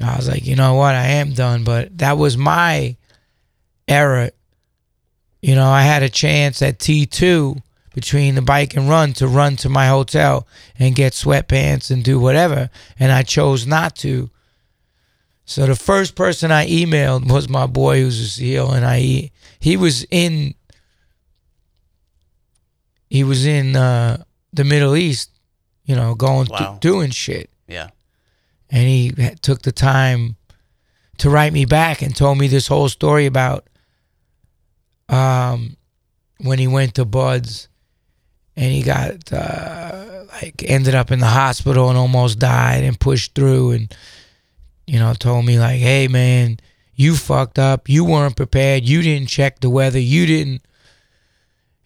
I was like, you know what, I am done. But that was my error. You know, I had a chance at T two between the bike and run to run to my hotel and get sweatpants and do whatever, and I chose not to. So the first person I emailed was my boy who's a SEAL, and I he was in he was in uh, the Middle East, you know, going th- doing shit, Yeah. And he took the time to write me back and told me this whole story about um when he went to BUD/S and he got uh, like ended up in the hospital and almost died and pushed through and you know told me like hey man you fucked up. You weren't prepared. You didn't check the weather. You didn't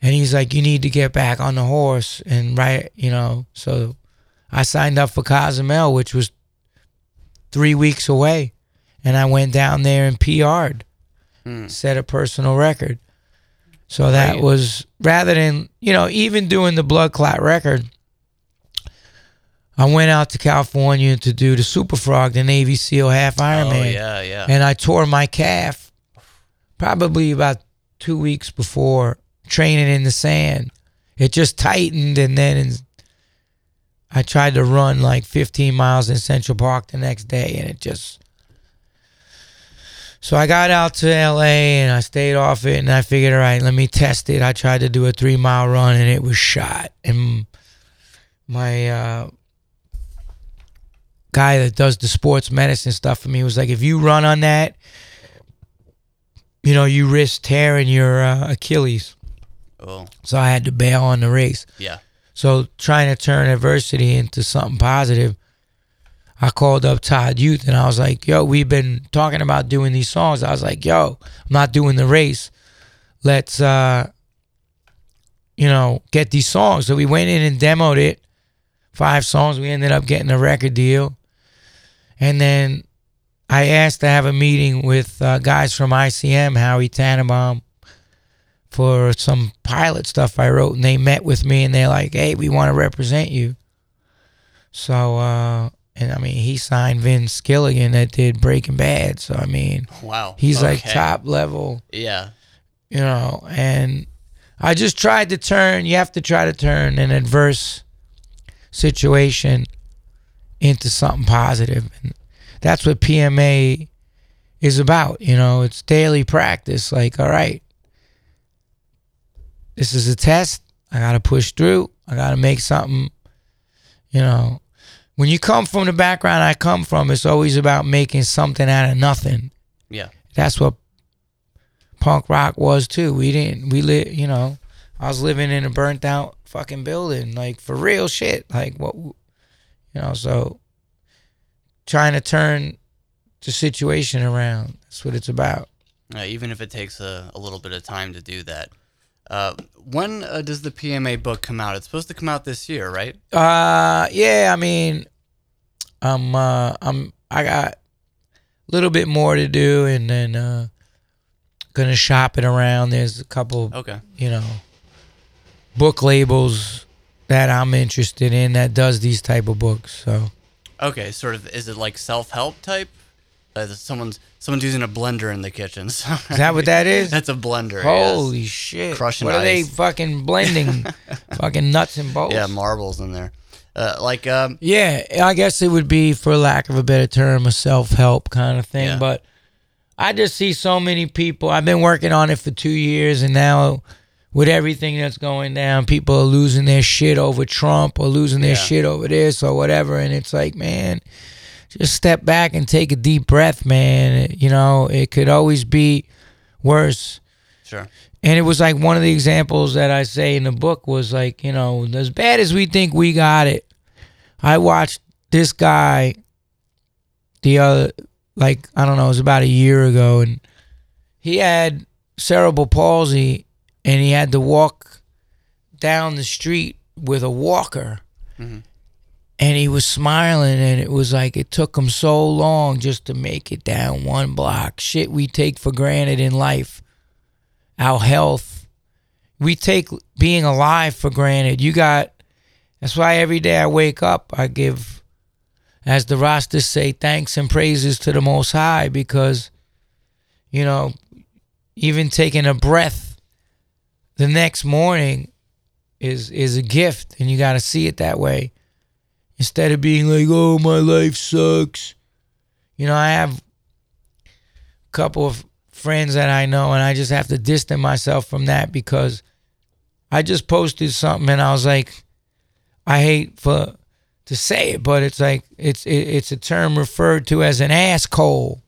and he's like you need to get back on the horse and right you know. So I signed up for Cozumel which was 3 weeks away and I went down there and PR'd Hmm. set a personal record so that Right. was rather than you know even doing the blood clot record I went out to California to do the Super Frog, the Navy SEAL half Oh Ironman, yeah, yeah. and I tore my calf probably about two weeks before training in the sand. It just tightened, and then in, I tried to run like 15 miles in Central Park the next day, and it just. So I got out to LA and I stayed off it, and I figured, all right, let me test it. I tried to do a three mile run, and it was shot. And my uh, guy that does the sports medicine stuff for me was like, if you run on that, you know, you risk tearing your uh, Achilles. Oh, So I had to bail on the race. yeah. So trying to turn adversity into something positive, I called up Todd Youth and I was like, yo, we've been talking about doing these songs. I was like, yo, I'm not doing the race. Let's uh you know, get these songs. So we went in and demoed it. Five songs. We ended up getting a record deal. And then I asked to have a meeting with uh, guys from ICM, Howie Tannenbaum, for some pilot stuff I wrote, and they met with me and they're like, "Hey, we want to represent you." So, uh, and I mean, he signed Vince Gilligan that did Breaking Bad. So I mean, Wow. he's like top level, Yeah. you know. And I just tried to turn. You have to try to turn an adverse situation into something positive, and that's what PMA is about. You know, it's daily practice. Like, all right, this is a test. I got to push through. I got to make something, you know. When you come from the background I come from, it's always about making something out of nothing. Yeah. That's what punk rock was too. We didn't, we lit, you know, I was living in a burnt out fucking building, like for real shit. Like what, you know, so trying to turn the situation around. That's what it's about. Uh, even if it takes a, a little bit of time to do that. Uh, when uh, does the PMA book come out? It's supposed to come out this year, right? Uh, yeah. I mean, I'm, uh, I'm, I got a little bit more to do, and then uh, gonna shop it around. There's a couple, Okay. you know, book labels that I'm interested in that does these type of books. So Okay, sort of. Is it like self-help type? Uh, someone's someone's using a blender in the kitchen. So is that what that is? That's a blender. yes. Holy shit! Crushing what are they fucking blending? fucking nuts and bolts. Yeah, marbles in there. Uh, like um, Yeah, I guess it would be, for lack of a better term, a self help kind of thing. Yeah. But I just see so many people. I've been working on it for two years, and now with everything that's going down, people are losing their shit over Trump or losing their Yeah. shit over this or whatever. And it's like, man, just step back and take a deep breath, man. You know, it could always be worse. sure. And it was like one of the examples that I say in the book was like, you know, as bad as we think we got it, I watched this guy the other, like, I don't know, it was about a year ago, and he had cerebral palsy and he had to walk down the street with a walker. Mhm. And he was smiling, and it was like it took him so long just to make it down one block. Shit we take for granted in life our health. We take being alive for granted. You got that's why every day I wake up, I give, as the Rastas say, thanks and praises to the Most High because, you know, even taking a breath the next morning is is a gift, and you got to see it that way instead of being like, "Oh, my life sucks." You know, I have a couple of friends that I know, and I just have to distance myself from that because I just posted something, and I was like, I hate for to say it, but it's like it's it, it's a term referred to as an asshole.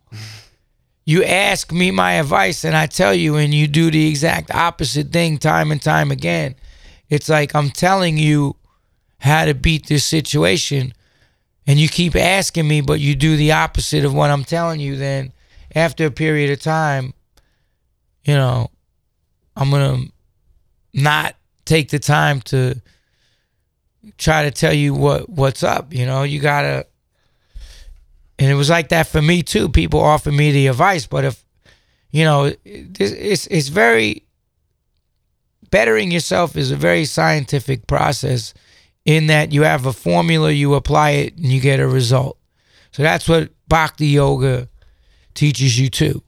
You ask me my advice, and I tell you, and you do the exact opposite thing time and time again. It's like I'm telling you how to beat this situation, and you keep asking me, but you do the opposite of what I'm telling you. Then after a period of time, you know, I'm gonna not take the time to try to tell you what what's up. You know, you gotta. And it was like that for me too. People offer me the advice, but if you know, it's, it's very bettering yourself is a very scientific process in that you have a formula, you apply it, and you get a result. So that's what Bhakti Yoga teaches you too.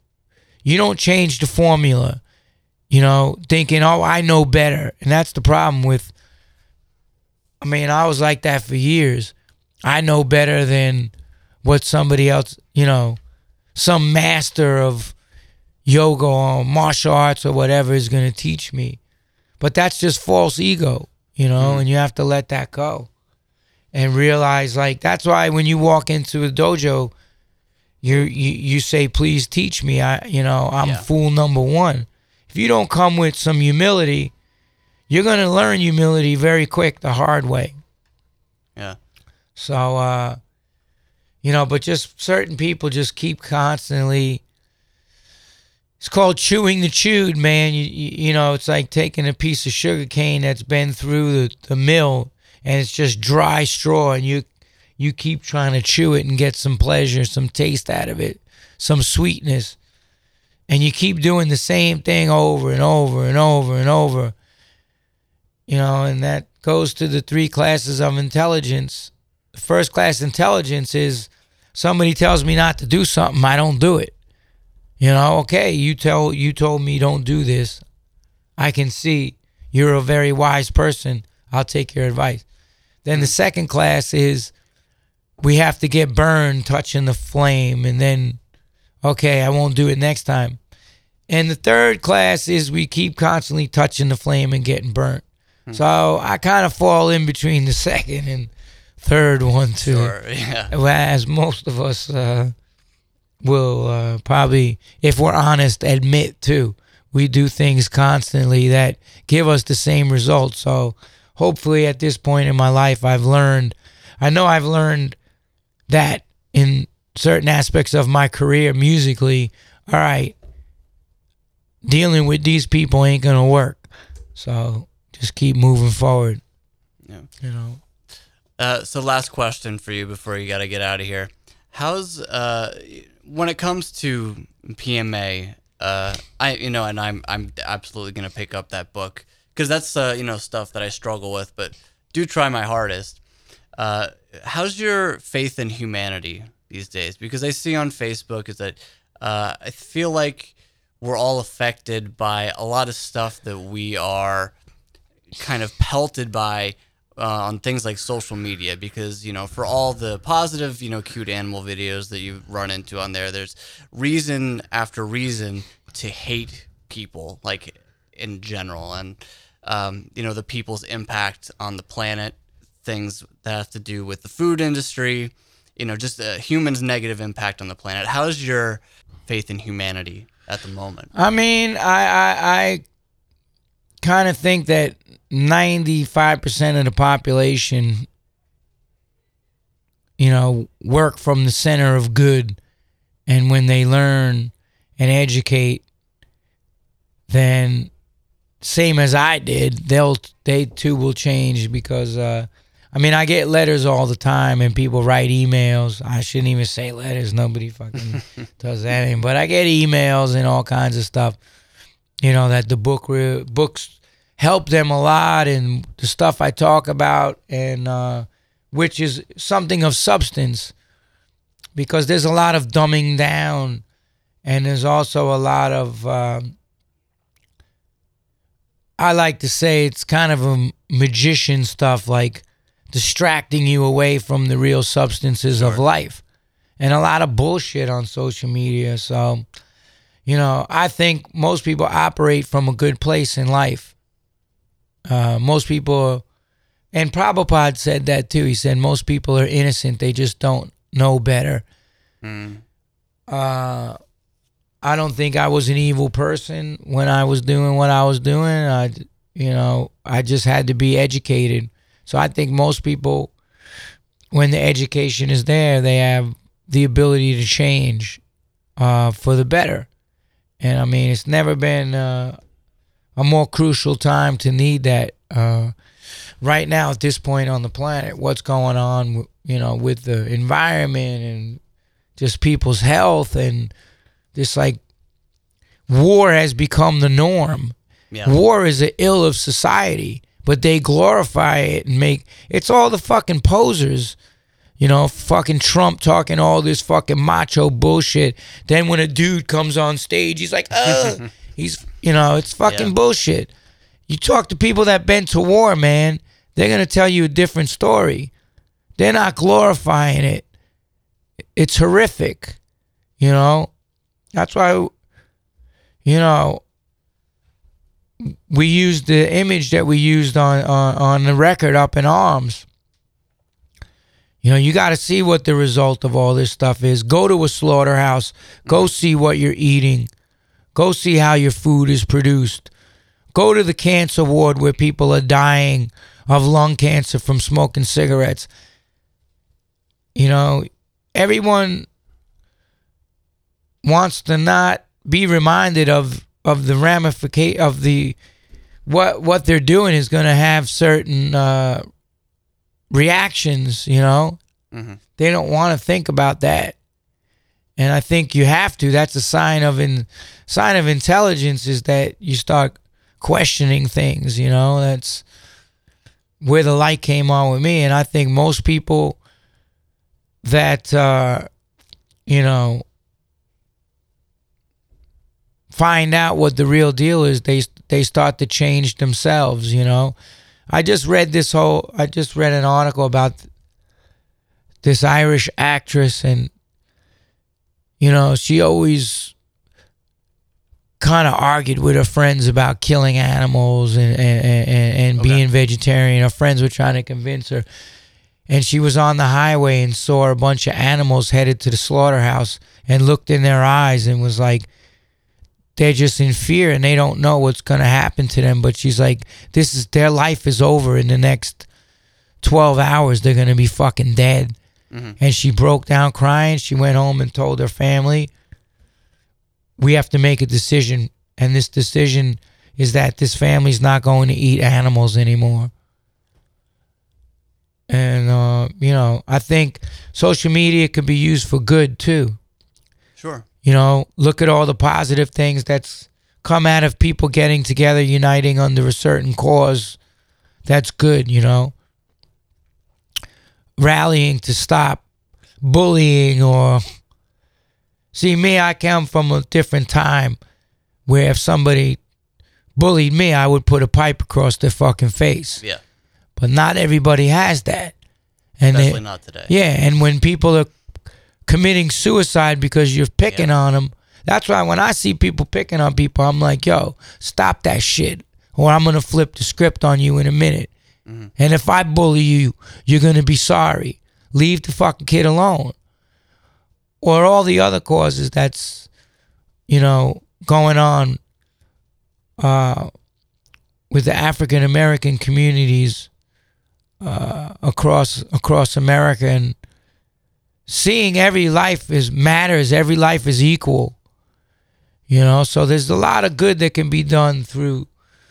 You don't change the formula. you know, thinking, oh, I know better. And that's the problem with, I mean, I was like that for years. I know better than what somebody else, you know, some master of yoga or martial arts or whatever is going to teach me. But that's just false ego, you know, and you have to let that go and realize like that's why when you walk into a dojo, you you you say, "Please teach me." I you know I'm Yeah. fool number one. If you don't come with some humility, you're gonna learn humility very quick the hard way. Yeah. So, uh, you know, but just certain people just keep constantly. It's called chewing the chewed, man. You, you, you know, it's like taking a piece of sugar cane that's been through the, the mill and it's just dry straw, and you you keep trying to chew it and get some pleasure, some taste out of it, some sweetness, and you keep doing the same thing over and over and over and over. You know, and that goes to the three classes of intelligence. The first class intelligence is somebody tells me not to do something, I don't do it. You know, okay, you tell you told me don't do this. I can see you're a very wise person. I'll take your advice. Then the second class is we have to get burned touching the flame and then okay, I won't do it next time. And the third class is we keep constantly touching the flame and getting burnt. So I kind of fall in between the second and third one too. Sure. Yeah. Whereas most of us uh, will uh, probably, if we're honest, admit too. We do things constantly that give us the same results. So hopefully, at this point in my life, I've learned. I know I've learned that in certain aspects of my career musically. All right, dealing with these people ain't gonna work. So just keep moving forward. Yeah. You know. Uh, so last question for you before you got to get out of here. How's uh, when it comes to PMA? Uh, I you know, and I'm I'm absolutely gonna pick up that book because that's uh, you know stuff that I struggle with, but do try my hardest. Uh, how's your faith in humanity these days? Because I see on Facebook is that uh, I feel like we're all affected by a lot of stuff that we are kind of pelted by uh, on things like social media because you know for all the positive you know cute animal videos that you run into on there there's reason after reason to hate people like in general. And um, you know the people's impact on the planet things that have to do with the food industry you know just uh, humans negative impact on the planet. How's your faith in humanity at the moment? I mean, I I, I kind of think that ninety five percent of the population, you know, work from the center of good, and when they learn and educate, then same as I did, they'll they too will change because. uh I mean, I get letters all the time, and people write emails. I shouldn't even say letters. Nobody fucking does that. anymore. But I get emails and all kinds of stuff. You know that the book re- books help them a lot, and the stuff I talk about, and uh, which is something of substance, because there's a lot of dumbing down, and there's also a lot of. Um, I like to say it's kind of a magician stuff, like distracting you away from the real substances of life and a lot of bullshit on social media. So, you know, I think most people operate from a good place in life. Uh, most people, and Prabhupada said that too. He said most people are innocent, they just don't know better. Uh, I don't think I was an evil person when I was doing what I was doing. I, you know, I just had to be educated. So I think most people, when the education is there, they have the ability to change uh, for the better. And I mean, it's never been uh, a more crucial time to need that. Uh, right now, at this point on the planet, what's going on, you know, with the environment and just people's health and just like war has become the norm. yeah War is the ill of society, but they glorify it and make it's all the fucking posers. You know, fucking Trump talking all this fucking macho bullshit. Then when a dude comes on stage, he's like, "Uh," He's, you know, it's fucking Yeah. bullshit. You talk to people that been to war, man, they're gonna tell you a different story. They're not glorifying it. It's horrific, you know. That's why, you know, we used the image that we used on on, on the record up in arms. You know, you got to see what the result of all this stuff is. Go to a slaughterhouse. Go see what you're eating. Go see how your food is produced. Go to the cancer ward where people are dying of lung cancer from smoking cigarettes. You know, everyone wants to not be reminded of of the ramification of the what what they're doing is going to have certain uh, reactions. You know, Mhm. they don't want to think about that, and I think you have to. That's a sign of in sign of intelligence is that you start questioning things. You know, that's where the light came on with me, and I think most people that uh, you know find out what the real deal is, they they start to change themselves. You know, I just read this whole. I just read an article about this Irish actress, and you know, she always kind of argued with her friends about killing animals and and, and, and Okay. being vegetarian. Her friends were trying to convince her. And she was on the highway and saw a bunch of animals headed to the slaughterhouse and looked in their eyes and was like, they're just in fear and they don't know what's going to happen to them. But she's like, this is their life is over in the next 12 hours. They're going to be fucking dead. And she broke down crying. She went home and told her family, we have to make a decision. And this decision is that this family's not going to eat animals anymore. And, uh, you know, I think social media can be used for good too. You know, look at all the positive things that's come out of people getting together, uniting under a certain cause. That's good, you know. Rallying to stop bullying or. See, me, I come from a different time where if somebody bullied me, I would put a pipe across their fucking face. Yeah. But not everybody has that. And Especially not today. yeah, and when people are committing suicide because you're picking on them, that's why when I see people picking on people, I'm like, yo, stop that shit, or I'm gonna flip the script on you in a minute. And if I bully you, you're gonna be sorry. Leave the fucking kid alone. Or all the other causes that's, you know, going on uh, with the African American communities uh, across across America and seeing every life is matters, every life is equal. You know, so there's a lot of good that can be done through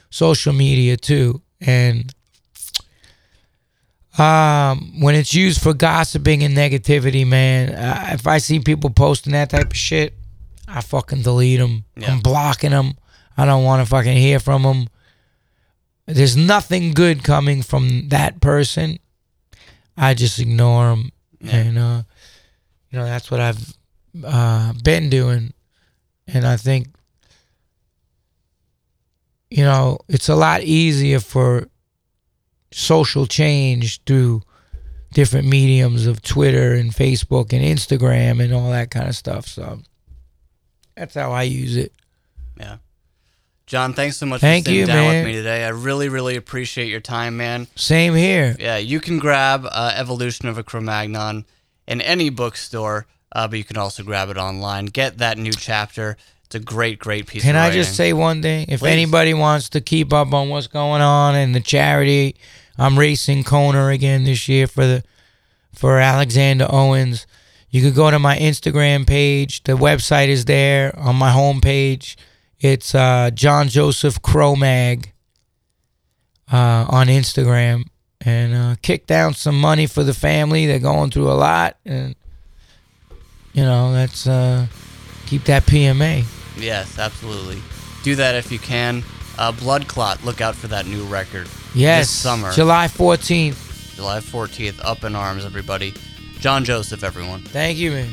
social media too. And um, when it's used for gossiping and negativity, man, uh, if I see people posting that type of shit, I fucking delete them. Yeah. I'm blocking them. I don't want to fucking hear from them. There's nothing good coming from that person. I just ignore them, Yeah. and uh, you know that's what I've uh, been doing, and I think you know it's a lot easier for social change through different mediums of Twitter and Facebook and Instagram and all that kind of stuff. So that's how I use it. Yeah. John, thanks so much Thank for sitting you, down man. with me today. I really, really appreciate your time, man. Same here. Yeah, you can grab uh, Evolution of a Cro-Magnon in any bookstore, uh, but you can also grab it online. Get that new chapter. It's a great, great piece Can I writing. just say one thing? If Please. anybody wants to keep up on what's going on in the charity, I'm racing Kona again this year for the for Alexander Owens. You could go to my Instagram page. The website is there on my homepage. It's uh, John Joseph Cromag uh, on Instagram, and uh, kick down some money for the family. They're going through a lot, and you know that's uh, keep that PMA. Yes, absolutely. Do that if you can. Uh, Blood Clot, look out for that new record. Yes, This summer. July 14th. July 14th, up in arms, everybody. John Joseph, everyone. Thank you, man.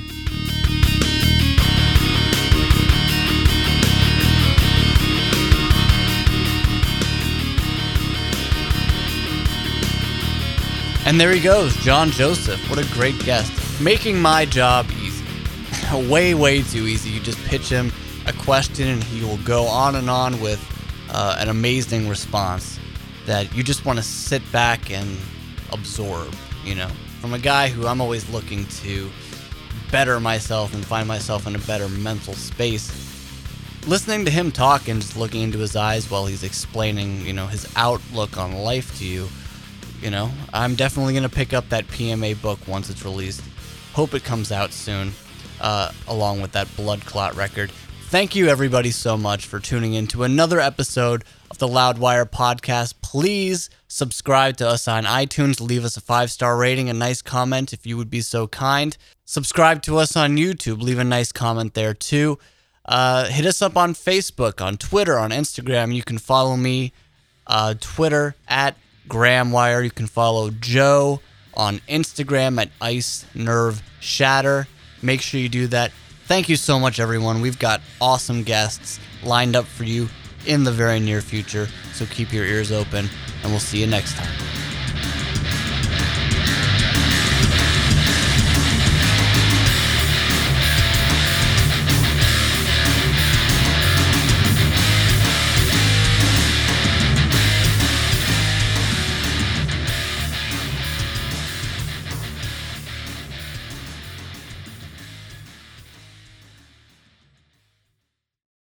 And there he goes, John Joseph. What a great guest. Making my job easy. way, way too easy. You just pitch him a question and he will go on and on with uh, an amazing response that you just want to sit back and absorb, you know, from a guy who I'm always looking to better myself and find myself in a better mental space. Listening to him talk and just looking into his eyes while he's explaining, you know, his outlook on life to you, you know, I'm definitely going to pick up that PMA book once it's released. Hope it comes out soon, uh, along with that Blood Clot record. Thank you, everybody, so much for tuning in to another episode of the Loudwire podcast. Please subscribe to us on iTunes. Leave us a five star rating, a nice comment if you would be so kind. Subscribe to us on YouTube. Leave a nice comment there too. Uh, hit us up on Facebook, on Twitter, on Instagram. You can follow me, uh, Twitter at Gramwire. You can follow Joe on Instagram at Ice Nerve Shatter. Make sure you do that. Thank you so much, everyone. We've got awesome guests lined up for you in the very near future. So keep your ears open, and we'll see you next time.